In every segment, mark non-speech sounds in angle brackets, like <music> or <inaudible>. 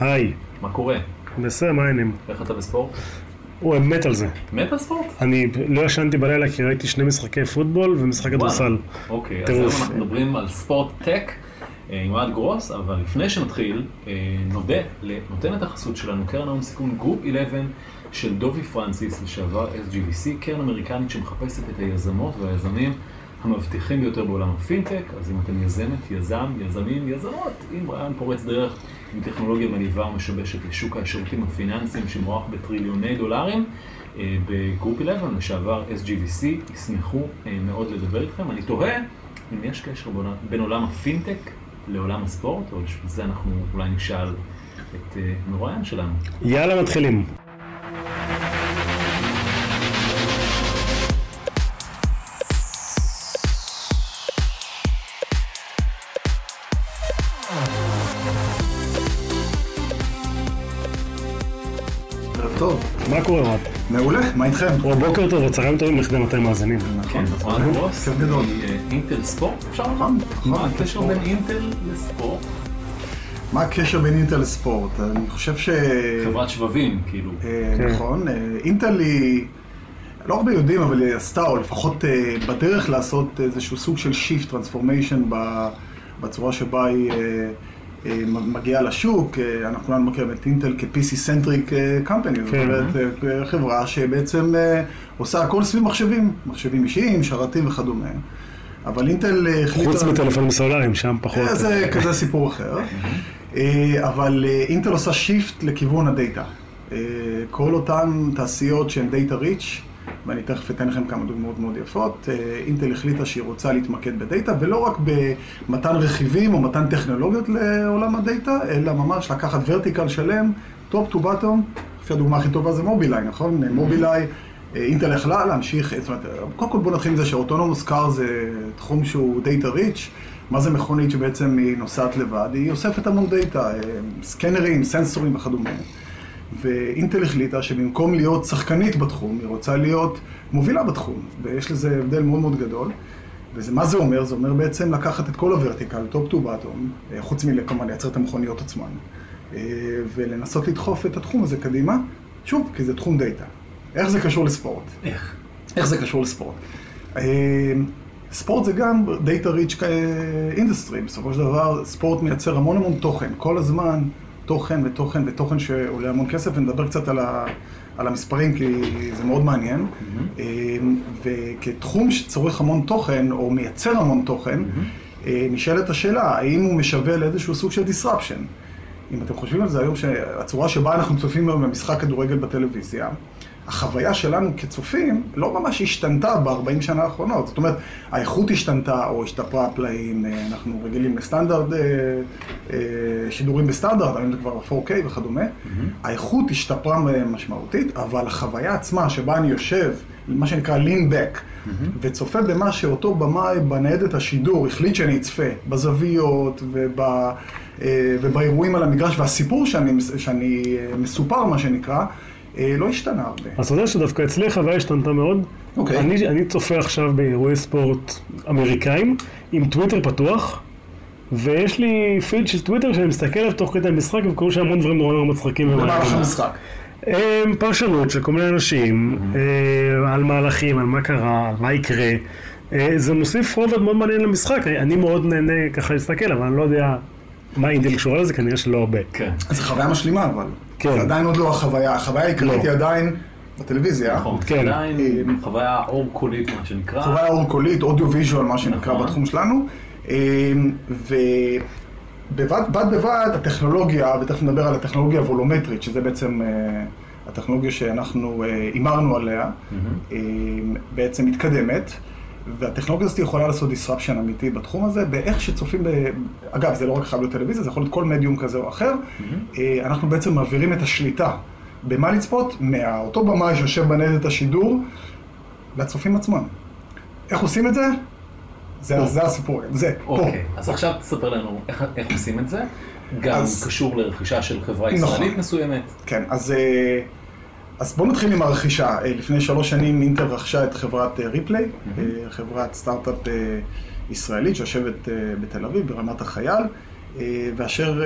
היי, מה קורה? בסדר, מה העניינים? איך אתה בספורט? הוא מת על זה. מת על ספורט? אני לא ישנתי בלילה כי ראיתי שני משחקי פוטבול ומשחק כדורסל. אוקיי, אז. היום אנחנו מדברים על sports tech אה, עם אוהד גרוס, אבל לפני שנתחיל, אה, נודה לנותנת החסות שלנו, קרן ההון סיכון Group 11 של דובי פרנסיס, לשעבר SGVC, קרן אמריקנית שמחפשת את היזמות והיזמים המבטיחים ביותר בעולם הפינטק, אז אם אתם יזמת, יזם, יזמים, יזמות, עם רעיון פורץ דרך, עם טכנולוגיה מניבה ומשבשת לשוק השירותים הפיננסיים שמוערך בטריליוני דולרים, אה, ב Group 11, לשעבר SGVC, ישמחו אה, מאוד לדבר איתכם. אני תוהה אם יש קשר בין- עולם הפינטק לעולם הספורט, או בשביל זה אנחנו אולי נשאל את אה, המרואיין שלנו. יאללה, מתחילים. טוב, מה קורה, רב? מעולה, מה איתכם? או בוקר טוב או צהריים טובים לכדי מתי מאזינים. כן, אז אוהד גרוס, כיף גדול. אינטל ספורט, אפשר לומר? נכון, נכון, מה אינטל הקשר. בין אינטל לספורט? מה הקשר בין אינטל לספורט? אני חושב ש... חברת שבבים, כאילו. אה, כן. נכון, אה, אינטל היא... לא הרבה יודעים, אבל היא עשתה, או לפחות אה, בדרך לעשות איזשהו סוג של shift, transformation בצורה שבה היא אה, אה, מגיעה לשוק. אה, אנחנו כולנו מכירים את אינטל כ-PC-Centric company, זאת כן. אומרת, אה, חברה שבעצם אה, עושה הכל סביב מחשבים, מחשבים אישיים, שרתים וכדומה. אבל אינטל אה, החליטה... חוץ מטלפונים סלולריים, שם פחות. אה, זה כזה סיפור אחר. <laughs> אה, אבל אה, אינטל עושה shift לכיוון הדאטה. אה, כל אותן תעשיות שהן data rich, ואני תכף אתן לכם כמה דוגמאות מאוד יפות, אה, אינטל החליטה שהיא רוצה להתמקד בדאטה, ולא רק במתן רכיבים או מתן טכנולוגיות לעולם הדאטה, אלא ממש לקחת vertical שלם, top to bottom, לפי הדוגמה הכי טובה זה מובילאיי, נכון? מובילאיי, אה, אינטל יכלה להמשיך, זאת אומרת, קודם כל בוא נתחיל עם זה ש autonomous car זה תחום שהוא data rich, מה זה מכונית שבעצם היא נוסעת לבד? היא אוספת המון דאטה, סקנרים, סנסורים וכדומה. ואינטל החליטה שבמקום להיות שחקנית בתחום, היא רוצה להיות מובילה בתחום, ויש לזה הבדל מאוד מאוד גדול. ומה זה אומר? זה אומר בעצם לקחת את כל ה vertical, top to bottom, חוץ מ... כמובן לייצר את המכוניות עצמן, אה, ולנסות לדחוף את התחום הזה קדימה, שוב, כי זה תחום דאטה. איך זה קשור לספורט? איך? איך זה קשור לספורט? אה, ספורט זה גם data rich industry, בסופו של דבר ספורט מייצר המון המון תוכן, כל הזמן תוכן ותוכן ותוכן שעולה המון כסף, ונדבר קצת על, ה, על המספרים כי זה מאוד מעניין. אה, וכתחום שצורך המון תוכן, או מייצר המון תוכן, אה, נשאלת השאלה, האם הוא משווה לאיזשהו סוג של disruption? אם אתם חושבים על זה היום, שהצורה שבה אנחנו צופים במשחק כדורגל בטלוויזיה, החוויה שלנו כצופים לא ממש השתנתה ב-40 שנה האחרונות. זאת אומרת, האיכות השתנתה או השתפרה פלאים, אה, אנחנו רגילים לסטנדרט, אה, אה, שידורים בסטנדרט, היום זה כבר 4K וכדומה. האיכות השתפרה משמעותית, אבל החוויה עצמה שבה אני יושב, מה שנקרא lean back, וצופה במה שאותו במאי בניידת השידור החליט שאני אצפה, בזוויות וב, ובאירועים על המגרש, והסיפור שאני, שאני מסופר, מה שנקרא, לא השתנה הרבה. אז אתה יודע שדווקא אצלי החוויה השתנתה מאוד. אוקיי. אני, אני צופה עכשיו באירועי ספורט אמריקאים עם טוויטר פתוח, ויש לי פיד של טוויטר שאני מסתכל עליו תוך כדי המשחק וקוראים שם המון דברים נורא נורא מצחיקים. במהלך. המשחק. פרשנות של כל מיני אנשים אה, על מהלכים, על מה קרה, על מה יקרה. אה, זה מוסיף רובד מאוד מעניין למשחק. אני מאוד נהנה ככה להסתכל, אבל אני לא יודע מה אינטל קשורה לזה, כנראה שלא הרבה. כן. זו חוויה משלימה, אבל. כן. זה עדיין עוד לא החוויה, החוויה העיקרית לא. היא עדיין בטלוויזיה. נכון. כן. עדיין חוויה אור קולית, מה שנקרא. חוויה אור-קולית, audio visual, מה שנקרא נכון. בתחום שלנו. ובד בד בבד הטכנולוגיה, ותכף נדבר על הטכנולוגיה הוולומטרית, שזה בעצם אה, הטכנולוגיה שאנחנו אה, הימרנו עליה, אה, בעצם מתקדמת. והטכנולוגיה הזאת יכולה לעשות disruption אמיתי בתחום הזה, באיך שצופים ב... אגב, זה לא רק חייב להיות טלוויזיה, זה יכול להיות כל מדיום כזה או אחר. אה, אנחנו בעצם מעבירים את השליטה במה לצפות מאותו במאי שיושב בניידת השידור לצופים עצמם. איך עושים את זה? זה. זה הסיפור, זה, פה. אוקיי, אז עכשיו תספר לנו איך, איך עושים את זה. גם אז- קשור לרכישה של חברה נכון. ישראלית מסוימת. כן, אז, אה, אז בואו נתחיל עם הרכישה. אה, לפני שלוש שנים אינטל רכשה את חברת אה, ריפליי, אה, חברת סטארט-אפ ישראלית שיושבת בתל אביב, ברמת החייל. ואשר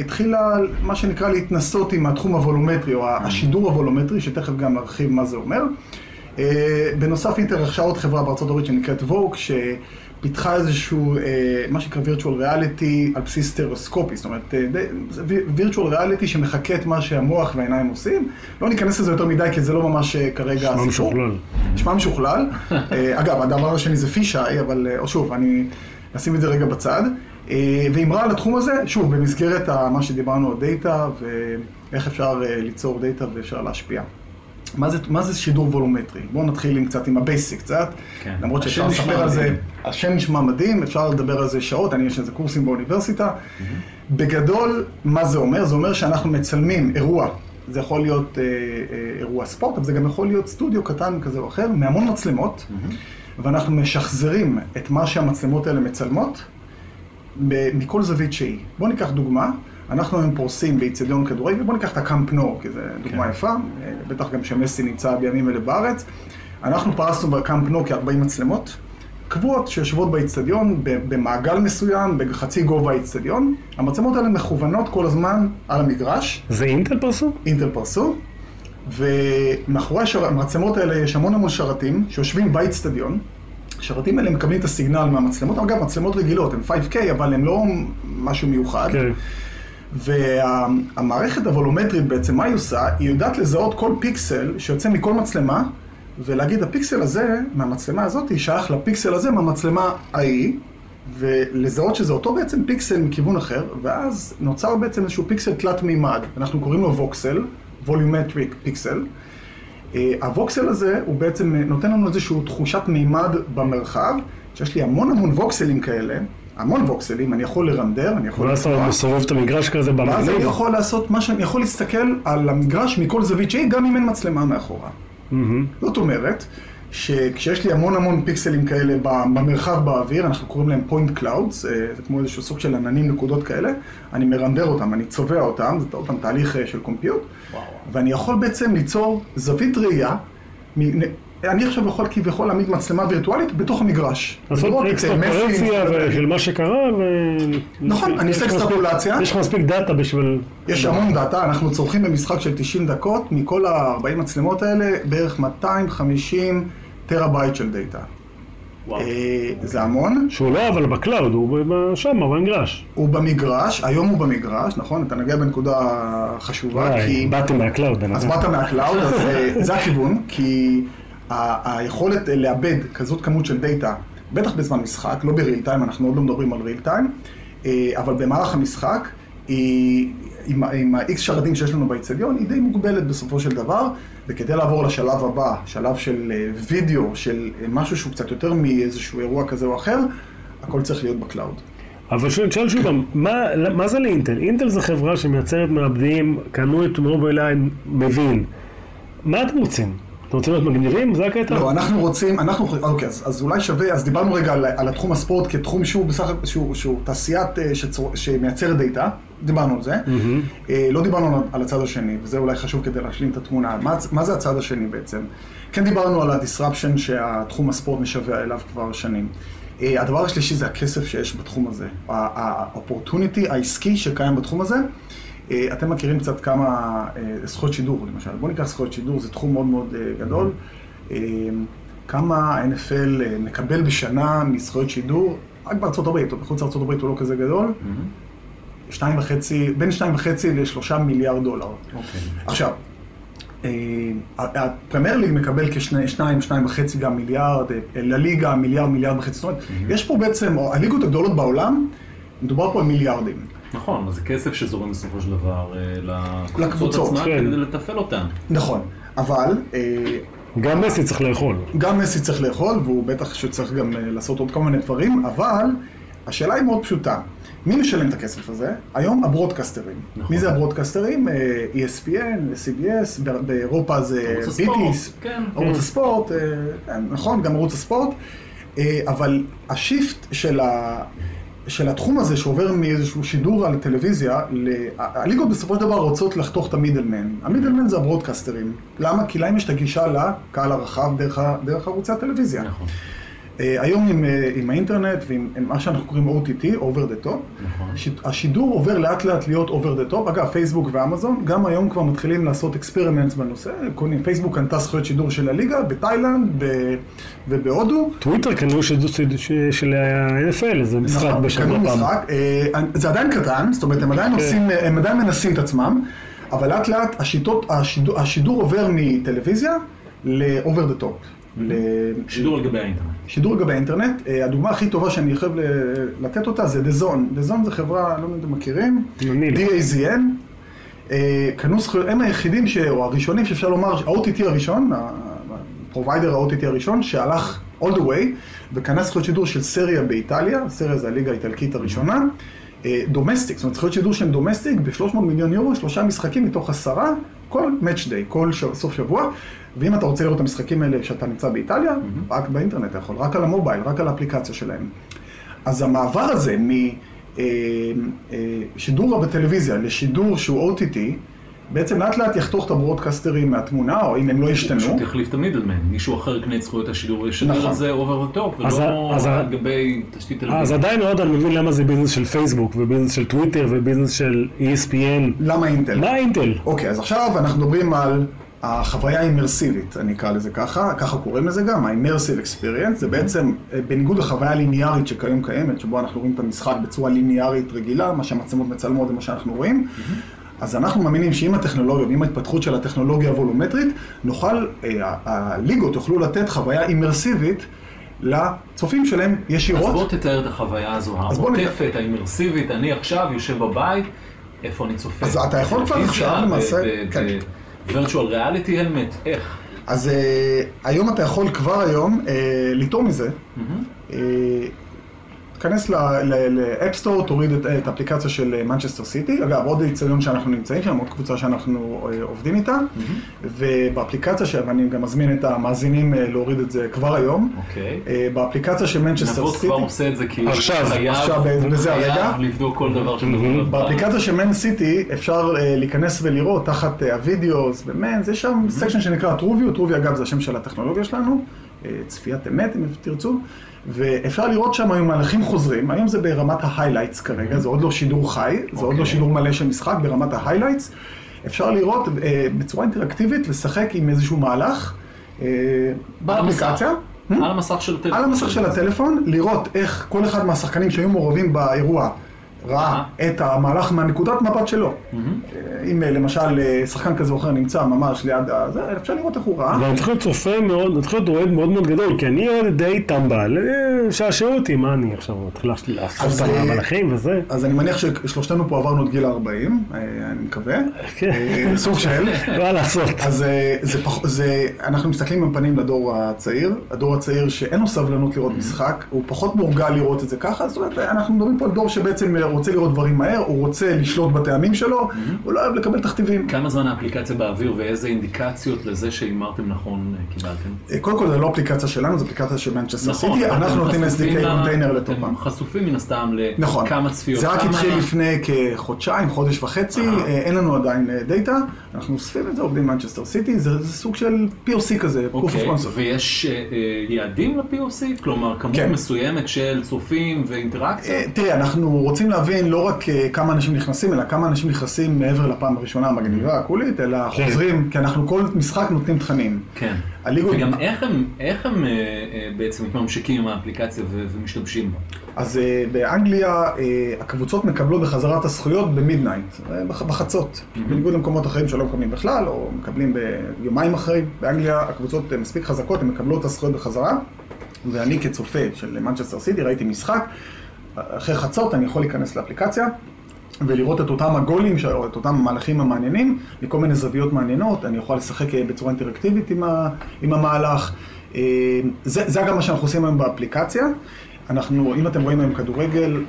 התחילה מה שנקרא להתנסות עם התחום הוולומטרי, או השידור הוולומטרי, שתכף גם נרחיב מה זה אומר. בנוסף אינטל רכשה עוד חברה בארצות הברית שנקראת Voke, שפיתחה איזשהו, מה שנקרא virtual reality על בסיס סטריאוסקופי, זאת אומרת, זה virtual reality שמחקה את מה שהמוח והעיניים עושים. לא ניכנס לזה יותר מדי, כי זה לא ממש כרגע שם המשחק כולו. שם המשחק כולו. <laughs> אגב, הדבר השני זה fisheye, אבל שוב, אני אשים את זה רגע בצד. אה, ואמרה על התחום הזה, שוב, במסגרת מה שדיברנו על דאטה ואיך אפשר אה, ליצור דאטה ואפשר להשפיע. מה זה, מה זה שידור וולומטרי? בואו נתחיל עם קצת עם ה basic קצת, כן. למרות שאפשר לספר על זה, השם נשמע מדהים, אפשר לדבר על זה שעות, אני יש לזה קורסים באוניברסיטה. Mm-hmm. בגדול, מה זה אומר? זה אומר שאנחנו מצלמים אירוע, זה יכול להיות אה, אה, אירוע ספורט, אבל זה גם יכול להיות סטודיו קטן כזה או אחר, מהמון מצלמות, mm-hmm. ואנחנו משחזרים את מה שהמצלמות האלה מצלמות, מכל זווית שהיא. בואו ניקח דוגמה, אנחנו היום פורסים באיצטדיון כדורגל, בואו ניקח את הקאמפ נו, כי זו דוגמה כן. יפה, בטח גם שמסי נמצא בימים אלה בארץ. אנחנו פרסנו בקאמפ נו כ-40 מצלמות, קבועות שיושבות באיצטדיון במעגל מסוים, בחצי גובה האיצטדיון. המצלמות האלה מכוונות כל הזמן על המגרש. זה אינטל פרסו? אינטל פרסו. ומאחורי המצלמות האלה יש המון המון שרתים שיושבים באיצטדיון. השרתים האלה מקבלים את הסיגנל מהמצלמות, אגב, מצלמות רגילות, הן 5K, אבל הן לא משהו מיוחד. כן. והמערכת הוולומטרית בעצם, מה היא עושה? היא יודעת לזהות כל פיקסל שיוצא מכל מצלמה, ולהגיד, הפיקסל הזה, מהמצלמה הזאת, שייך לפיקסל הזה מהמצלמה ההיא, ולזהות שזה אותו בעצם פיקסל מכיוון אחר, ואז נוצר בעצם איזשהו פיקסל תלת מימד, אנחנו קוראים לו voxel, volumetric pixel. ה voxel הזה הוא בעצם נותן לנו איזושהי תחושת מימד במרחב, שיש לי המון המון ווקסלים כאלה, המון ווקסלים, אני יכול לרנדר, אני יכול... ואז אתה מסובב את המגרש כזה במגניב. ואז אני יכול לעשות מה שאני יכול להסתכל על המגרש מכל זווית שהיא, גם אם אין מצלמה מאחורה. זאת אומרת, שכשיש לי המון המון פיקסלים כאלה במרחב באוויר, אנחנו קוראים להם point clouds, זה כמו איזשהו סוג של עננים נקודות כאלה, אני מרנדר אותם, אני צובע אותם, זה עוד פעם תהליך אה, של קומפיוט, ואני יכול בעצם ליצור זווית ראייה, אני עכשיו יכול כביכול להעמיד מצלמה וירטואלית בתוך המגרש. לעשות אקסטרפולציה של מה שקרה ו... נכון, אני עושה אקסטרפולציה. יש לך מספיק דאטה בשביל... יש המון דאטה, אנחנו צורכים במשחק של 90 דקות, מכל ה-40 מצלמות האלה, בערך 250 טראבייט של דאטה. אה, זה המון. שהוא לא אבל ב cloud, הוא שם, במגרש. הוא במגרש, היום הוא במגרש, נכון? אתה נוגע בנקודה חשובה, כי... באתי מה cloud. אז באת מה cloud, אז אה, זה הכיוון, כי היכולת לאבד כזאת כמות של data, בטח בזמן משחק, לא ב real time, אנחנו עוד לא מדברים על real time, אה, אבל במהלך המשחק, היא, עם, ה-X שרתים שיש לנו באיצטדיון, היא די מוגבלת בסופו של דבר, וכדי לעבור לשלב הבא, שלב של אה, וידאו, של אה, משהו שהוא קצת יותר מאיזשהו אירוע כזה או אחר, הכל צריך להיות ב cloud. אבל שואל שוב פעם, מה, מה זה לאינטל? אינטל זו חברה שמייצרת מעבדים, קנו את מובייליין, מבין. מה אתם רוצים? אתם רוצים להיות מגניבים? זה הקטע? לא, אנחנו רוצים, אנחנו, אוקיי, אז, אז אולי שווה, אז דיברנו רגע על, על התחום הספורט כתחום שהוא בסך הכל, שהוא, שהוא תעשיית אה, שצור, שמייצרת data, דיברנו על זה. Mm-hmm. לא דיברנו על הצד השני, וזה אולי חשוב כדי להשלים את התמונה. מה, מה זה הצד השני בעצם? כן דיברנו על ה disruption שהתחום הספורט משווע אליו כבר שנים. אה, הדבר השלישי זה הכסף שיש בתחום הזה. ה opportunity העסקי שקיים בתחום הזה. אה, אתם מכירים קצת כמה אה, זכויות שידור, למשל. בואו ניקח זכויות שידור, זה תחום מאוד מאוד אה, גדול. כמה ה-NFL מקבל בשנה מזכויות שידור, רק בארצות הברית, או בחוץ לארצות הברית הוא לא כזה גדול. שתיים וחצי, בין שתיים וחצי לשלושה מיליארד דולר. אוקיי. עכשיו, הפרמייר ליג מקבל כשניים, שניים וחצי גם מיליארד, לליגה מיליארד, מיליארד וחצי. זאת אומרת, יש פה בעצם, הליגות הגדולות בעולם, מדובר פה על מיליארדים. נכון, אז זה כסף שזורם בסופו של דבר אה, לקבוצות עצמן כן. כדי לתפעל אותן. נכון, אבל... אה, גם מסי צריך לאכול. גם מסי צריך לאכול, והוא בטח שצריך גם אה, לעשות עוד כל מיני דברים, אבל השאלה היא מאוד פשוטה. מי משלם את הכסף הזה? היום הברודקסטרים. נכון. מי זה הברודקסטרים? ESPN, CBS, באירופה זה ביטיס, כן. ערוץ הספורט, כן, נכון, גם ערוץ הספורט. אבל ה shift של ה... של התחום הזה שעובר מאיזשהו שידור על טלוויזיה, הליגות בסופו של דבר רוצות לחתוך את ה middleman. ה middleman זה ה broadcasterים. למה? כי להם יש את הגישה לקהל הרחב דרך, דרך ערוצי הטלוויזיה. נכון. אה, היום עם, אה, עם האינטרנט ועם עם מה שאנחנו קוראים OTT, over the top, נכון. השיד- השידור עובר לאט לאט להיות over the top. אגב, פייסבוק ואמזון, גם היום כבר מתחילים לעשות experiments בנושא. קונים, פייסבוק קנתה זכויות שידור של הליגה בתאילנד ב, ובהודו. טוויטר קנו שידור של ה-NFL, איזה משחק נכון, בשבוע פעם. משחק. אה, זה עדיין קטן, זאת אומרת, הם עדיין כן. עושים, הם עדיין מנסים את עצמם, אבל לאט לאט השידור, השידור עובר מטלוויזיה ל-over the top. ל- שידור על גבי האינטרנט. שידור לגבי האינטרנט, אה, הדוגמה הכי טובה שאני חייב ל- לתת אותה זה דזון. דזון זה חברה, לא יודע אם אתם מכירים. DAZN, אה, קנו זכויות, הם היחידים, ש, או הראשונים שאפשר לומר, ה-OTT הראשון, ה provider ה-OTT הראשון, שהלך all the way, וקנה זכויות שידור של סריה באיטליה, סריה זה הליגה האיטלקית הראשונה, domestic, זאת אומרת זכויות שידור שהן domestic ב-300 מיליון יורו, שלושה משחקים מתוך עשרה, כל match day, כל ש... סוף שבוע, ואם אתה רוצה לראות את המשחקים האלה כשאתה נמצא באיטליה, רק באינטרנט אתה יכול, רק על ה mobile, רק על האפליקציה שלהם. אז המעבר הזה משידור בטלוויזיה לשידור שהוא OTT, בעצם לאט לאט יחתוך את ה broadcasterים מהתמונה, או אם הם לא ישתנו. פשוט יחליף את ה middleman, מישהו אחר יקנה את זכויות השידור וישדר נכון. את זה over the top, אז ולא אז על גבי תשתית אז טלוויזיה. עדיין עוד אני מבין למה זה business של פייסבוק, ו business של טוויטר, ו business של ESPN. למה אינטל? מה אינטל? אוקיי, אז עכשיו אנחנו מדברים על החוויה ה immersiveית, אני אקרא לזה ככה, ככה קוראים לזה גם, ה-immersive experience, זה בעצם אה, בניגוד לחוויה הליניארית שכיום קיימת, שבו אנחנו רואים את המשחק בצורה ליניארית רגילה, מה שהמצלמות מצלמות זה מה שאנחנו רואים. אז אנחנו מאמינים שעם הטכנולוגיה ועם ההתפתחות של הטכנולוגיה הוולומטרית, נוכל, אה, הליגות יוכלו לתת חוויה אימרסיבית לצופים שלהם אז ישירות. בוא תתאר את החוויה הזו, אז. העוטפת, האימרסיבית, אני עכשיו יושב בבית, איפה אני צופה? אז אתה יכול כבר עכשיו למעשה- virtual reality helmet, איך? אז אה, היום אתה יכול כבר היום אה, לטעום מזה. אה, תיכנס ל App Store, תוריד את, את האפליקציה של מנצ'סטר סיטי. אגב, עוד איצטדיון שאנחנו נמצאים שם, עוד קבוצה שאנחנו אה, עובדים איתה. ובאפליקציה, ש- ואני גם מזמין את המאזינים אה, להוריד את זה כבר היום. אוקיי. אה, באפליקציה של מנצ'סטר נבות סיטי. כבר עושה את זה כי הוא עכשיו, חייב, עכשיו, בזה הרגע. חייב לבדוק כל דבר עליו. באפליקציה של מן סיטי אפשר אה, להיכנס ולראות תחת אה, ה videos ו mens, יש שם section שנקרא True View, True View אגב זה השם של הטכנולוגיה שלנו, אה, צפיית אמת אם תרצו, ואפשר לראות שם היום מהלכים חוזרים, היום זה ברמת ה highlights כרגע, זה עוד לא שידור חי, זה עוד לא אוקיי. שידור מלא של משחק, ברמת ה highlights, אפשר לראות אה, בצורה אינטראקטיבית, לשחק עם איזשהו מהלך אה, באפליקציה. על המסך של הטלפון. על המסך של הטלפון, לראות איך כל אחד מהשחקנים שהיו מעורבים באירוע ראה את המהלך מהנקודת מבט שלו. מהמם. אם אה, למשל אה, שחקן כזה או אחר נמצא ממש ליד הזה, אפשר לראות איך הוא ראה. ואני צריך להיות צופה מאוד, אני צריך להיות אוהד מאוד מאוד גדול, כי אני אוהד די טמבל, אה, שעשעו אותי, מה אני עכשיו מתחיל לעשות את אה, המלאכים וזה? אז אני מניח ששלושתנו פה עברנו את גיל ה-40, אני מקווה. כן. אה, סוג של. <laughs> מה לעשות? אז אה. אנחנו מסתכלים עם פנים לדור הצעיר, הדור הצעיר שאין לו סבלנות לראות משחק, הוא פחות מורגל לראות את זה ככה, זאת אומרת, אנחנו מדברים פה על דור שבעצם רוצה לראות דברים מהר, הוא רוצה לשלוט בטעמים שלו, הוא לא אוהב לקבל תכתיבים. כמה זמן האפליקציה באוויר ואיזה אינדיקציות לזה שהימרתם נכון אה, קיבלתם? אה, קודם כל זה לא אפליקציה שלנו, זו אפליקציה של מנצ'סטר נכון, סיטי, אנחנו אתם נותנים SDK ל- קונטיינר אתם לתוכם. חשופים מן הסתם נכון, לכמה צפיות. זה רק התחיל לפני כחודשיים, חודש וחצי, אה. אין לנו עדיין data, אנחנו אוספים את זה, עובדים במנצ'סטר סיטי, זה זה סוג של POC כזה, proof אוקיי, of concept. ויש אה, אה, יעדים ל-POC? כלומר, כמות כן. מסוימת של צופים ואינטראקציה? אה, תראה, אנחנו רוצים להבין לא רק אה, כמה אנשים נכנסים, אלא כמה אנשים נכנסים מעבר לפעם הראשונה המגניבה, ה coolית, אלא כן. חוזרים, כי אנחנו כל משחק נותנים תכנים. כן. הליגות- וגם איך הם, איך הם אה, אה, בעצם מתממשקים עם האפליקציה ו- ומשתמשים בה? אז אה, באנגליה אה, הקבוצות מקבלות בחזרה את הזכויות במידנייט, אה, בח- בחצות, בניגוד למקומות אחרים שלא מקבלים בכלל, או מקבלים ביומיים אחרי. באנגליה הקבוצות אה, מספיק חזקות, הן מקבלות את הזכויות בחזרה, ואני כצופה של מנצ'סטר סיטי ראיתי משחק, אחרי חצות אני יכול להיכנס לאפליקציה. ולראות את אותם הגולים, או את אותם המהלכים המעניינים, מכל מיני זוויות מעניינות, אני יכול לשחק אה, בצורה אינטראקטיבית עם, ה, עם המהלך. אה, זה, זה גם מה שאנחנו עושים היום באפליקציה. אנחנו, אם אתם רואים היום כדורגל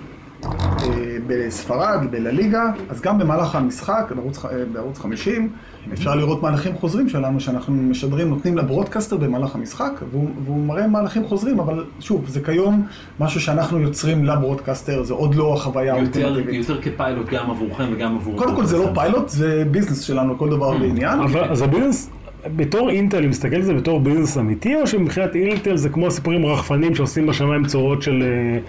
אה, בספרד, בלליגה, אז גם במהלך המשחק, בערוץ, אה, בערוץ 50, אפשר לראות מהלכים חוזרים שלנו, שאנחנו משדרים, נותנים ל broadcaster במהלך המשחק, והוא, והוא מראה מהלכים חוזרים, אבל שוב, זה כיום משהו שאנחנו יוצרים ל broadcaster, זה עוד לא החוויה יותר, האולטימטיבית. יותר כפיילוט גם עבורכם וגם עבור... קודם כל זה לא. פיילוט, זה business שלנו, כל דבר Mm. בעניין. אבל אז ה business, בתור אינטל, היא מסתכלת על זה בתור ביזנס אמיתי, או שמבחינת אינטל זה כמו סיפורים רחפנים שעושים בשמיים צורות של אה,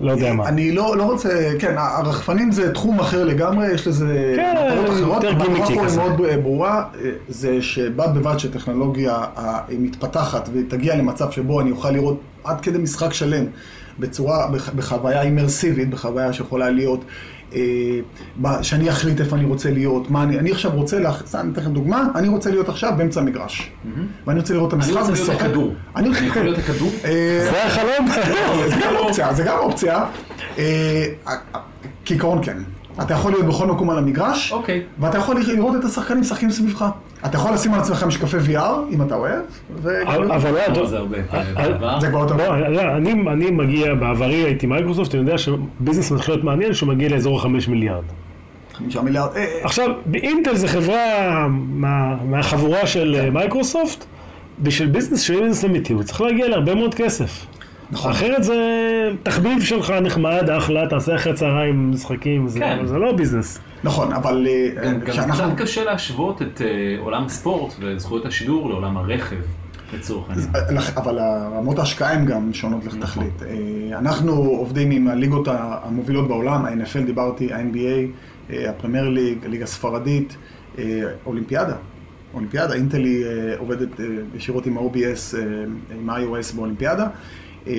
לא יודע מה. אני לא, לא רוצה, כן, הרחפנים זה תחום אחר לגמרי, יש לזה כן, מטרות אחרות, יותר גימיקי המטרה פה כזה. היא מאוד ברורה, זה שבד בבד שטכנולוגיה אה, מתפתחת ותגיע למצב שבו אני אוכל לראות עד כדי משחק שלם בצורה, בח- בחוויה אימרסיבית, בחוויה שיכולה להיות, שאני אחליט איפה אני רוצה להיות, מה אני, אני עכשיו רוצה, אני אתן לכם דוגמה, אני רוצה להיות עכשיו באמצע המגרש, ואני רוצה לראות את אני המשחק רוצה להיות. הכדור. אני אני יכול להיות הכדור? אה, זה החלום? זה גם אופציה, זה גם אופציה. אה, כעיקרון כן. אתה יכול להיות בכל מקום על המגרש, אוקיי. ואתה יכול לראות את השחקנים משחקים סביבך. אתה יכול לשים על עצמך משקפי VR, אם אתה אוהב, אבל אבל לא, זה הרבה אה, בעבר. זה כבר יותר... לא, לא, אני, אני מגיע, בעברי הייתי מייקרוסופט, אני יודע שביזנס מתחיל להיות מעניין שהוא מגיע לאזור החמש מיליארד. חמישה מיליארד. אה, אה, עכשיו, אינטל זה חברה מה, מהחבורה של. אה, מייקרוסופט, בשביל business של business אמיתי, הוא צריך להגיע להרבה מאוד כסף. נכון. אחרת זה תחביב שלך נחמד, אחלה, תעשה אחרי צהריים משחקים, זה, כן. זה לא business. נכון, אבל אה, גם גם כשאנחנו... קצת קשה להשוות את אה, עולם הספורט וזכויות השידור לעולם הרכב, לצורך העניין. לח- אבל רמות ההשקעה הן גם שונות נכון. לתכלית. אה, אנחנו עובדים עם הליגות המובילות בעולם, ה-NFL דיברתי, ה-NBA, אה, הפרמייר ליג, הליגה הספרדית, אה, אולימפיאדה. אולימפיאדה, אינטל היא אה, עובדת אה, ישירות עם ה-OBS, אה, עם ה-iOS באולימפיאדה. אה,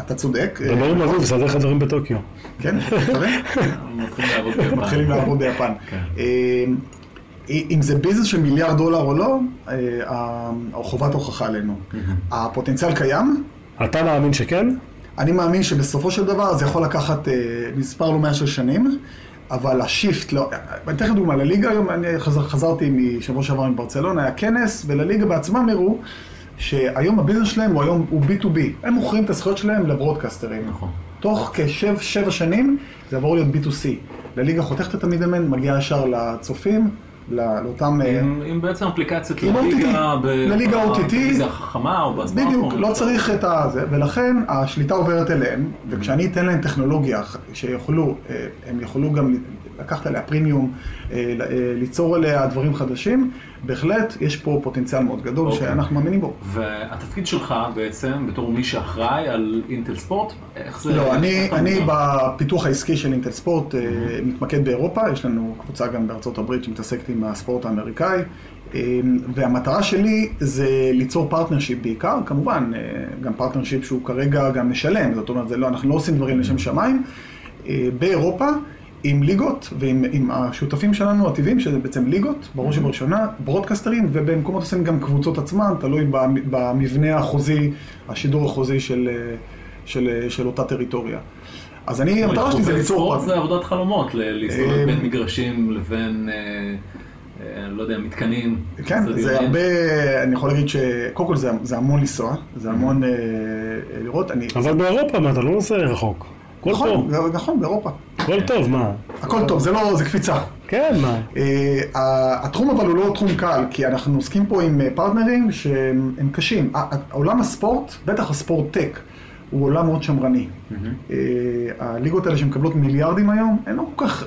אתה צודק. אה, דבר עם אביב, סדר לך דברים בטוקיו. כן, אתה מבין? מתחילים לעבוד ביפן. כן. אה, אם זה ביזנס של מיליארד דולר או לא, אה, חובת הוכחה עלינו. הפוטנציאל קיים, אתה מאמין שכן? אני מאמין שבסופו של דבר זה יכול לקחת אה, מספר לא מעט של שנים, אבל השיפט, לא, אני אתן לכם דוגמה, לליגה היום, אני חזר, חזרתי משבוע שעבר מברצלונה, היה כנס, ולליגה בעצמם הראו שהיום הביזנס שלהם הוא היום, הוא B2B, הם מוכרים את הזכויות שלהם לברודקסטרים. נכון. תוך כשבע שנים זה יעבור להיות B2C. לליגה חותכת את המידלמן, מגיעה ישר לצופים, לא- לאותם... אה, עם עם בעצם אפליקציות לליגה, OTT. ב- לליגה OTT. בטלוויזיה החכמה או בסמארטפון. בדיוק, לא צריך את הזה, ולכן השליטה עוברת אליהם, וכשאני אתן להם טכנולוגיה שיוכלו, אה, הם יוכלו גם לקחת עליה פרימיום, אה, אה, ליצור עליה דברים חדשים, בהחלט יש פה פוטנציאל מאוד גדול אוקיי. שאנחנו מאמינים בו. והתפקיד שלך בעצם, בתור מי שאחראי על אינטל ספורט, איך זה... לא, אני, איך אני מוגדר? בפיתוח העסקי של אינטל ספורט אה, מתמקד באירופה, יש לנו קבוצה גם בארצות הברית שמתעסקת עם הספורט האמריקאי, והמטרה שלי זה ליצור partnership בעיקר, כמובן, גם partnership שהוא כרגע גם משלם, זאת אומרת, זה לא, אנחנו לא עושים דברים לשם שמיים, אה, באירופה. עם ליגות ועם עם השותפים שלנו הטבעיים, שזה בעצם ליגות, בראש ובראשונה, broadcasterים, ובמקומות מסוימים גם קבוצות עצמן, תלוי במ- במבנה החוזי, השידור החוזי של, של, אה, של אותה טריטוריה. אז אני, המטרה שלי זה ליצור... ספורט זה עבודת חלומות, ל- להסתובב אה, בין מגרשים לבין, אה, אה, לא יודע, מתקנים. כן, זה. הרבה, אני יכול להגיד שקודם כל זה, זה המון לנסוע, זה המון אה, אה, לראות, אני... אבל באירופה, מה, אתה לא נוסע רחוק. נכון, נכון, באירופה. הכל טוב, מה? הכל טוב, זה לא, זה קפיצה. כן, מה? אה, התחום אבל הוא לא תחום קל, כי אנחנו עוסקים פה עם אה, פרטנרים שהם הם קשים. עולם הספורט, בטח הספורט טק, הוא עולם מאוד שמרני. אה, הליגות האלה שמקבלות מיליארדים היום, הן לא כל כך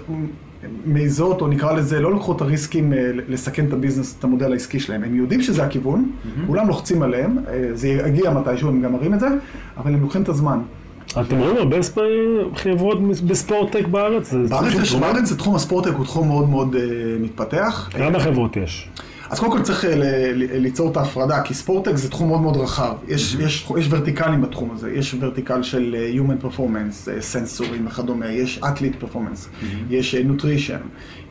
מעיזות, או נקרא לזה, לא לוקחות את הריסקים לסכן את הביזנס, את המודל העסקי שלהם. הם יודעים שזה הכיוון, כולם לוחצים עליהם, זה יגיע מתישהו, הם גם מראים את זה, אבל הם לוקחים את הזמן. אתם רואים הרבה חברות בספורט-טק בארץ? בארץ זה תחום הספורטק הוא תחום מאוד מאוד אה, מתפתח. כמה חברות יש? אז קודם כל צריך אה, ל- ל- ליצור את ההפרדה, כי ספורטק זה תחום מאוד מאוד רחב. יש, יש, יש ורטיקלים בתחום הזה, יש ורטיקל של אה, Human Performance, אה, סנסורים וכדומה, יש Athlete Performance, יש אה, Nutrition.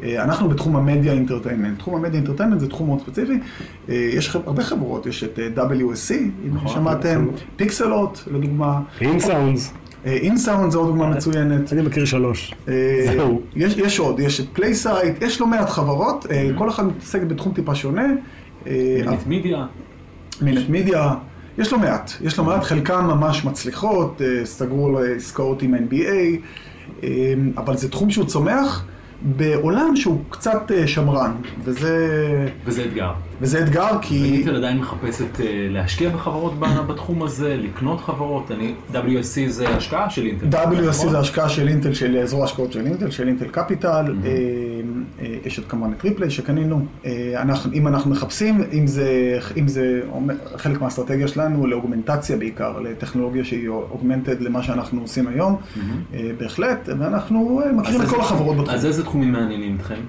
אה, אנחנו בתחום המדיה entertainment. תחום המדיה entertainment זה תחום מאוד ספציפי. אה, יש הרבה חברות, יש את אה, WSC, אם נכון, שמעתם, נכון. Pixellot, לדוגמה, אינסאונדס, אינסאונד זו עוד דוגמה מצוינת. אני מכיר שלוש. אה, זהו. יש, עוד, יש את PlaySight, יש לא מעט חברות, אה, כל אחד מתעסק בתחום טיפה שונה. אה, Minute Media. Minute Media, יש לא מעט, יש לא מעט, חלקם ממש מצליחות, אה, סגרו עסקאות עם NBA, אה, אבל זה תחום שהוא צומח בעולם שהוא קצת אה, שמרן, וזה... וזה אתגר. וזה אתגר כי... ואינטל עדיין מחפשת אה, להשקיע בחברות בתחום הזה, לקנות חברות, אני, WSC זה השקעה של אינטל. WSC נכון? זה השקעה של אינטל, של זרוע השקעות של אינטל, של אינטל קפיטל, אה, אה, יש את כמובן את ריפלי שקנינו, אם אנחנו מחפשים, אם זה, אם זה אומר- חלק מהאסטרטגיה שלנו לאוגמנטציה בעיקר, לטכנולוגיה שהיא אוגמנטד למה שאנחנו עושים היום, אה, בהחלט, ואנחנו מכירים את כל החברות בתחום. אז איזה תחומים מעניינים אתכם?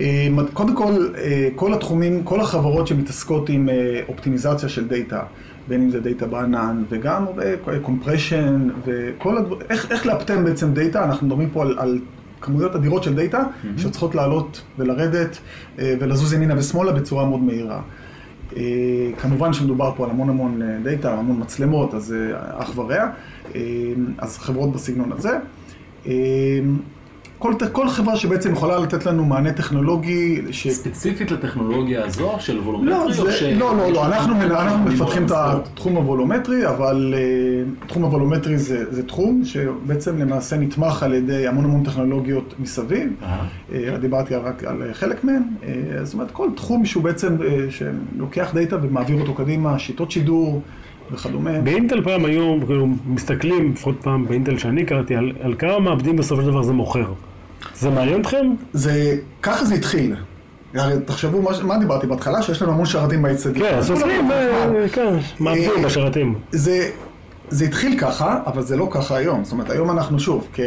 אה, קודם כל, אה, כל התחומים, כל החברות שמתעסקות עם אה, אופטימיזציה של דאטה, בין אם זה דאטה בענן וגם compression וכל הדברים, איך, איך לאפטם בעצם דאטה, אנחנו מדברים פה על, על כמויות אדירות של דאטה שצריכות לעלות ולרדת ולזוז ימינה ושמאלה בצורה מאוד מהירה. כמובן שמדובר פה על המון המון דאטה, המון מצלמות, אז אח ורע, אז חברות בסגנון הזה. כל, כל חברה שבעצם יכולה לתת לנו מענה טכנולוגי, ש... ספציפית לטכנולוגיה הזו של לא, וולומטרי? זה, או ש- לא, לא, לא, אנחנו, אנחנו מפתחים את? התחום הוולומטרי, אבל uh, תחום הוולומטרי זה, זה תחום שבעצם למעשה נתמך על ידי המון המון טכנולוגיות מסביב. Uh, דיברתי רק על חלק מהן, uh, זאת אומרת כל תחום שהוא בעצם, uh, שלוקח דאטה ומעביר אותו קדימה, שיטות שידור וכדומה. באינטל פעם היו, כאילו, מסתכלים, לפחות פעם באינטל שאני קראתי, על, על כמה מעבדים בסופו של דבר זה מוכר. זה מעניין אתכם? זה, ככה זה התחיל. הרי תחשבו, מה, מה דיברתי בהתחלה? שיש לנו המון שרתים באצטדיון. כן, סופרים, אה, כן, מעבדים אה, בשרתים. זה, זה התחיל ככה, אבל זה לא ככה היום. זאת אומרת, היום אנחנו שוב, כ,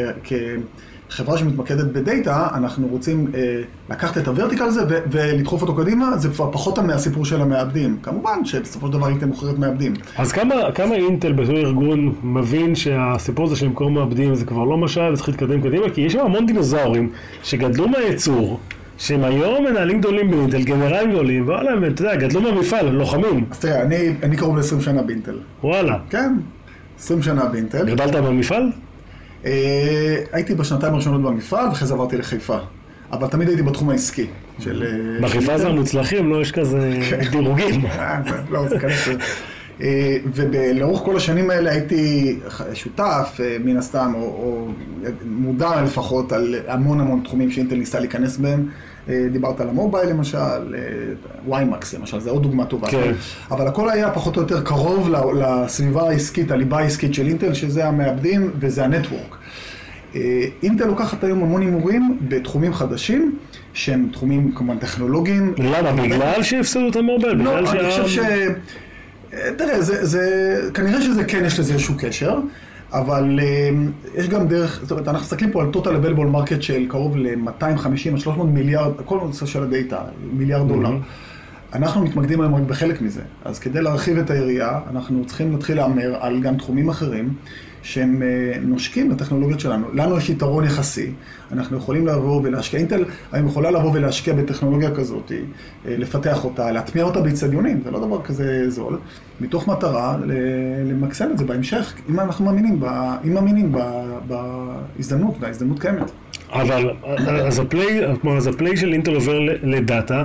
כחברה שמתמקדת בדאטה, אנחנו רוצים אה, לקחת את הוורטיקל הזה ו- ולדחוף אותו קדימה, זה כבר פחות מהסיפור של המעבדים. כמובן שבסופו של דבר אינטל מוכרת מעבדים. אז כמה, כמה אינטל בתור ארגון מבין שהסיפור הזה של למכור מעבדים זה כבר לא משל וצריך להתקדם קדימה? כי יש שם המון דינוזאורים שגדלו מהייצור, שהם היום מנהלים גדולים באינטל, גנרלים גדולים, וואלה, הם, אתה יודע, גדלו מהמפעל, לוחמים. אז תראה, אני, אני קרוב ל-20 שנה באינטל. וואלה. כן, 20 שנה באינטל. גדלת במפעל? אה, הייתי בשנתיים הראשונות במפעל, ואחרי זה עברתי לחיפה. אבל תמיד הייתי בתחום העסקי. של... אה, בחיפה זה. המוצלחים, לא יש כזה דירוגים. <laughs> אה, לא, זה כנראה. אה, ולאורך כל השנים האלה הייתי שותף, מן הסתם, או, או מודע לפחות על המון המון תחומים שאינטל ניסתה להיכנס בהם. אה, דיברת על המובייל למשל, ויימקס למשל, זו עוד דוגמה טובה. כן. אבל הכל היה פחות או יותר קרוב לסביבה העסקית, הליבה העסקית של אינטל, שזה המעבדים וזה הנטוורק. אה, אינטל לוקחת היום המון הימורים בתחומים חדשים, שהם תחומים כמובן טכנולוגיים. למה? בגלל שהפסידו את המובייל? לא, אני חושב ש... אה, תראה, זה, זה, כנראה שזה כן, יש לזה איזשהו קשר, אבל אה, יש גם דרך, זאת אומרת, אנחנו מסתכלים פה על total available market של קרוב ל-250 עד 300 מיליארד, כל הנושא של הדאטה, מיליארד דולר. אנחנו מתמקדים היום רק בחלק מזה. אז כדי להרחיב את היריעה, אנחנו צריכים להתחיל להמר על גם תחומים אחרים. שהם אה, נושקים לטכנולוגיות שלנו. לנו יש יתרון יחסי, אנחנו יכולים לבוא ולהשקיע, אינטל היום יכולה לבוא ולהשקיע בטכנולוגיה כזאת, אה, לפתח אותה, להטמיע אותה באיצטדיונים, זה לא דבר כזה זול, מתוך מטרה למקסם את זה בהמשך, אם אנחנו מאמינים, אם מאמינים בהזדמנות, וההזדמנות קיימת. אבל אז הפליי, אז הפליי של אינטל עובר לדאטה,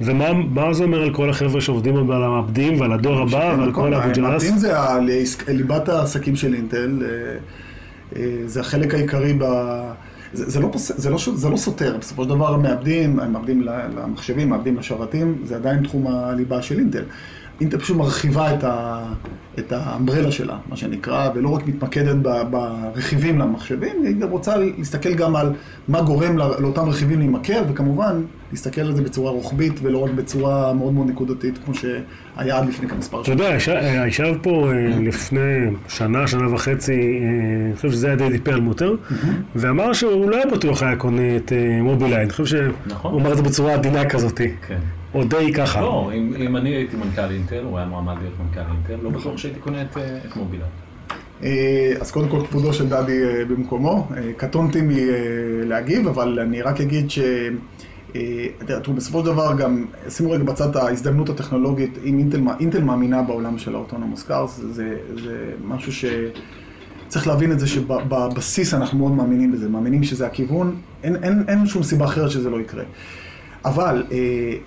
ומה מה זה אומר על כל החבר'ה שעובדים על המעבדים ועל הדור הבא ועל כל המעבדים האבוג'לס? זה ה- לעסק- ליבת העסקים של אינטל, אה, אה, זה החלק העיקרי ב... זה, זה, לא, פוס- זה, לא, זה לא סותר, בסופו של דבר המעבדים, מעבדים ל- למחשבים, מעבדים לשרתים, זה עדיין תחום הליבה של אינטל. אינטל פשוט מרחיבה את, ה, את האמברלה שלה, מה שנקרא, ולא רק מתמקדת ב, ברכיבים למחשבים, היא גם רוצה להסתכל גם על מה גורם לא- לאותם רכיבים להימכר, וכמובן, להסתכל על זה בצורה רוחבית ולא רק בצורה מאוד מאוד נקודתית, כמו שהיה עד לפני כמה מספר אתה יודע, ישב- פה אה, לפני שנה, שנה וחצי, אה, אני חושב שזה היה דדי פרלמוטר, ואמר שהוא לא היה בטוח היה קונה את אה, מובילאיי, אני חושב נכון. שהוא אמר את זה בצורה עדינה כזאת, כן. או די ככה. לא, אם אם אני הייתי מנכ"ל אינטל, הוא היה מועמד להיות מנכ"ל אינטל, לא בטוח שהייתי קונה את, אה, את מובילאיי. אה, אז קודם כל כבודו של דדי אה, במקומו. קטונתי מלהגיב, אבל אני רק אגיד ש... תראו, בסופו של דבר גם, שימו רגע בצד ההזדמנות הטכנולוגית, אם אינטל, אינטל מאמינה בעולם של ה autonomous cars, זה, זה משהו ש... צריך להבין את זה שבבסיס אנחנו מאוד מאמינים בזה, מאמינים שזה הכיוון, אין, אין, אין שום סיבה אחרת שזה לא יקרה. אבל אה,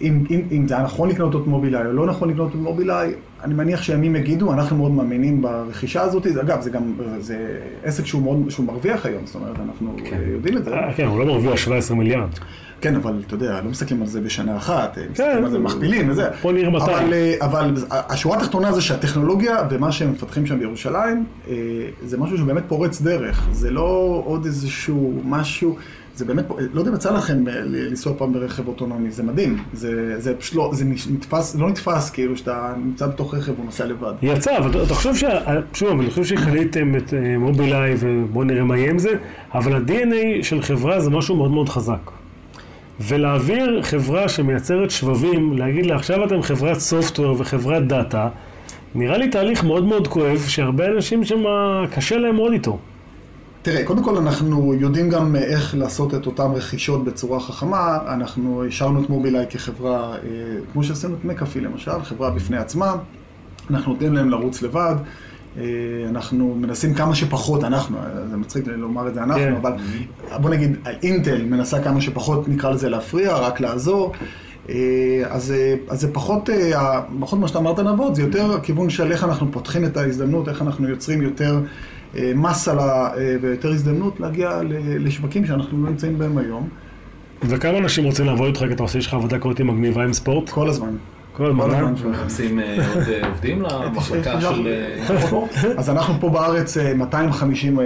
אם, אם, אם זה היה נכון לקנות את מובילאיי או לא נכון לקנות את מובילאיי, אני מניח שימים יגידו, אנחנו מאוד מאמינים ברכישה הזאת. אגב, זה גם, זה עסק שהוא מאוד, שהוא מרוויח היום, זאת אומרת, אנחנו כן. אה, יודעים את זה. אה, כן, הוא לא מרוויח 17 מיליארד. כן, אבל אתה יודע, לא מסתכלים על זה בשנה אחת, כן. מסתכלים על זה מכפילים וזה. בוא נראה מתי. אבל, אבל השורה התחתונה זה שהטכנולוגיה ומה שהם מפתחים שם בירושלים, זה משהו שהוא באמת פורץ דרך. זה לא עוד איזשהו משהו, זה באמת, לא יודע אם יצא לכם אה, לנסוע פעם ברכב אוטונומי, זה מדהים. זה, זה פשוט לא, זה נתפס, לא נתפס כאילו שאתה נמצא בתוך רכב ונוסע לבד. יצא, אבל אתה- חושב ש... שוב, אני חושב שקניתם את אה, מובילאיי ובואו נראה מה יהיה עם זה, אבל ה-DNA של חברה זה משהו מאוד מאוד חזק. ולהעביר חברה שמייצרת שבבים, להגיד לה עכשיו אתם חברת סופטוור וחברת דאטה, נראה לי תהליך מאוד מאוד כואב, שהרבה אנשים שם קשה להם מאוד איתו. תראה, קודם כל אנחנו יודעים גם איך לעשות את אותן רכישות בצורה חכמה. אנחנו השארנו את מובילאיי כחברה, אה, כמו שעשינו את מקאפי למשל, חברה בפני עצמה. אנחנו נותנים להם לרוץ לבד. אה, אנחנו מנסים כמה שפחות, אנחנו, אה, זה מצחיק לומר את זה אנחנו, כן. אבל בוא נגיד, אינטל מנסה כמה שפחות, נקרא לזה להפריע, רק לעזור. אה, אז, אה, אז זה פחות, אה, פחות מה שאתה אמרת נבות, זה יותר הכיוון של איך אנחנו פותחים את ההזדמנות, איך אנחנו יוצרים יותר אה, מסה לה- אה, ויותר הזדמנות להגיע ל- לשווקים שאנחנו לא נמצאים בהם היום, וכמה אנשים רוצים לעבוד איתך כי אתה עושה, יש לך עבודה כזאת מגניבה עם ספורט? כל הזמן. כל הזמן, אה? מחפשים אה, עוד עובדים למחלקה של? <laughs> אז אנחנו פה בארץ אה, 250 אה,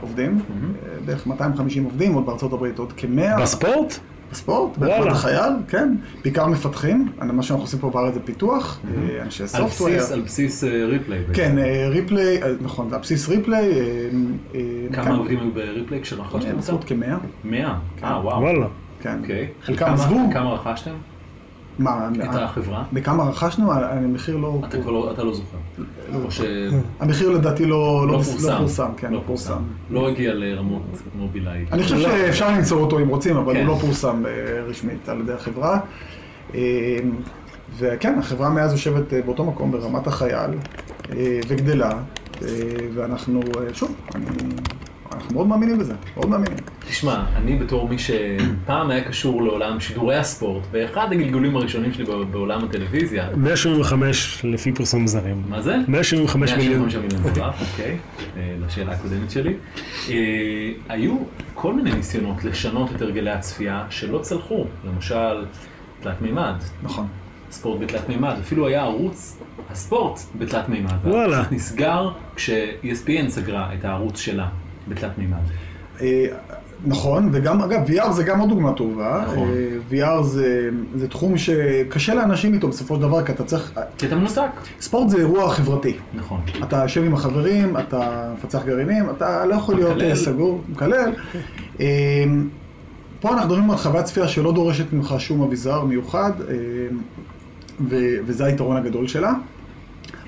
עובדים, בערך 250 עובדים, עוד בארצות הברית עוד כ-100. בספורט? בספורט. ברמת החייל, כן. בעיקר מפתחים, מה שאנחנו עושים פה בארץ זה פיתוח, אה, אנשי על software. בסיס- על בסיס אה, ריפליי. בעצם. כן, אה, ריפליי, אה, נכון, זה הבסיס ריפליי. אה, אה, כמה כן. עובדים היו בריפליי כשרכשתם אה, אותם? בסביבות כמאה, 100. אה, וואו. וואלה. כן. אוקיי. חלקם עזבו. כמה רכשתם? מה, את אה, החברה? בכמה רכשנו? ה- המחיר לא... אתה כבר לא אתה לא זוכר. או ש... המחיר לדעתי לא לא לא פורסם. פורסם, כן, לא פורסם. לא הגיע לרמות מובילאיי. אני חושב לא. שאפשר למצוא אותו אם רוצים, אבל כן. הוא לא פורסם אה, רשמית על ידי החברה. אה, וכן, החברה מאז יושבת אה, באותו מקום ברמת החייל אה, וגדלה, אה, ואנחנו, אה, שוב, אני- אנחנו מאוד מאמינים בזה, מאוד מאמינים. תשמע, אני בתור מי שפעם היה קשור לעולם שידורי הספורט, באחד הגלגולים הראשונים שלי בעולם הטלוויזיה, 175 לפי פרסום זרים. מה זה? 175 מיליון. 175 מיליון דולר, אוקיי, אה, לשאלה הקודמת שלי. אה, היו כל מיני ניסיונות לשנות את הרגלי הצפייה שלא צלחו, למשל, תלת מימד, נכון. ספורט בתלת מימד, אפילו היה ערוץ הספורט בתלת מימד. וואלה. נסגר כש-ESPN סגרה את הערוץ שלה בתלת מימד. אה, נכון, וגם, אגב, VR זה גם עוד דוגמה טובה. נכון. אה, VR זה, זה תחום שקשה לאנשים איתו בסופו של דבר, כי אתה צריך... כי אתה מנותק. ספורט זה אירוע חברתי. נכון. אתה יושב עם החברים, אתה מפצח גרעינים, אתה לא יכול להיות מקלל. אה, סגור, מקלל. אה, פה אנחנו מדברים על חוויית צפייה שלא דורשת ממך שום אביזר מיוחד, אה, ו- וזה היתרון הגדול שלה.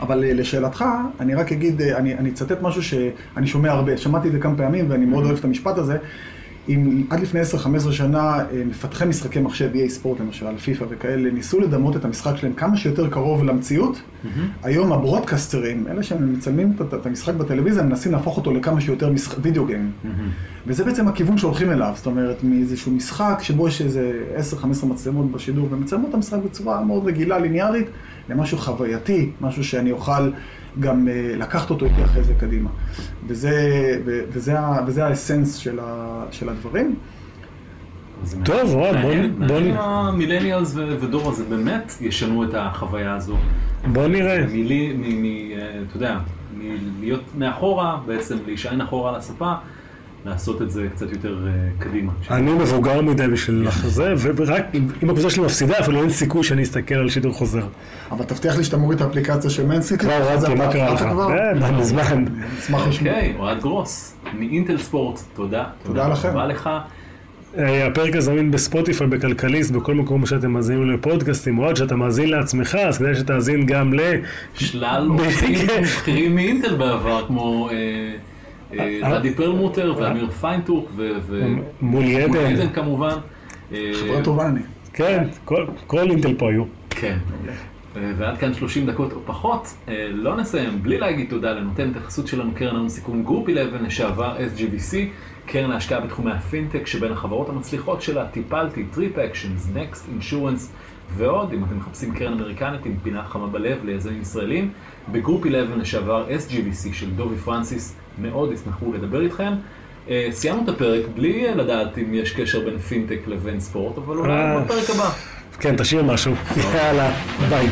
אבל אה, לשאלתך, אני רק אגיד, אה, אני אני אצטט משהו שאני שומע הרבה, שמעתי את זה כמה פעמים ואני מאוד אוהב את המשפט הזה. אם עד לפני 10-15 שנה אה, מפתחי משחקי מחשב, EA ספורט למשל, פיפא וכאלה, ניסו לדמות את המשחק שלהם כמה שיותר קרוב למציאות, היום הברודקסטרים, אלה שמצלמים את- המשחק בטלוויזיה, מנסים להפוך אותו לכמה שיותר משחק, וידאו גיים. וזה בעצם הכיוון שהולכים אליו, זאת אומרת, מאיזשהו משחק שבו יש איזה 10-15 מצלמות בשידור, ומצלמות את המשחק בצורה מאוד רגילה, ליניארית, למשהו חווייתי, משהו שאני אוכל גם uh, לקחת אותו איתי אחרי זה קדימה. וזה, ו- וזה, ה- וזה האסנס של, ה, של הדברים. טוב, אוהד, בוא- אם המילניאלס ו- ודור הזה באמת ישנו את החוויה הזו. בוא נראה. מלי, מ, מ, אה, אתה יודע, מלהיות מאחורה, בעצם להישען אחורה על הספה, לעשות את זה קצת יותר אה, קדימה. אני מבוגר מדי בשביל זה, ורק אם הקבוצה שלי מפסידה, אפילו אין סיכוי שאני אסתכל על שידור חוזר. אבל תבטיח לי שאתה מוריד את האפליקציה של מנסיטי. כבר הורדתי, מה קרה לך? אה, מזמן. אשמח לשמוע. אוקיי, אוהד גרוס, מאינטל ספורט, תודה. תודה לכם. רבה לך. אה, הפרק הזה זמין בספוטיפיי, בכלכליסט, בכל מקום שאתם מאזינים לפודקאסטים, אוהד, כשאתה מאזין לעצמך, אז כדאי שתאזין גם ל... שלל כן. עובדים בכירים מאינטל בעבר, כמו אה. דדי פרלמוטר ואמיר פיינטוך ו- ו- מולי עדן. כמובן. אה, חברה טובה אני. כן, כל- אינטל פה היו. כן. אה, ועד כאן 30 דקות או פחות. אה, לא נסיים בלי להגיד תודה לנותן החסות שלנו קרן ההון סיכון Group 11 לשעבר SGVC. קרן ההשקעה בתחומי הפינטק, שבין החברות המצליחות שלה Tipalti, TripActions, Next Insurance ועוד, אם אתם מחפשים קרן אמריקנית עם פינה חמה בלב ליזמים ישראלים, ב Group 11 לשעבר SGVC של דובי פרנסס, מאוד ישמחו לדבר איתכם. אה, סיימנו את הפרק בלי אה, לדעת אם יש קשר בין פינטק לבין ספורט, אבל אולי אה. בפרק הבא. כן, תשאיר משהו. יאללה, ביי.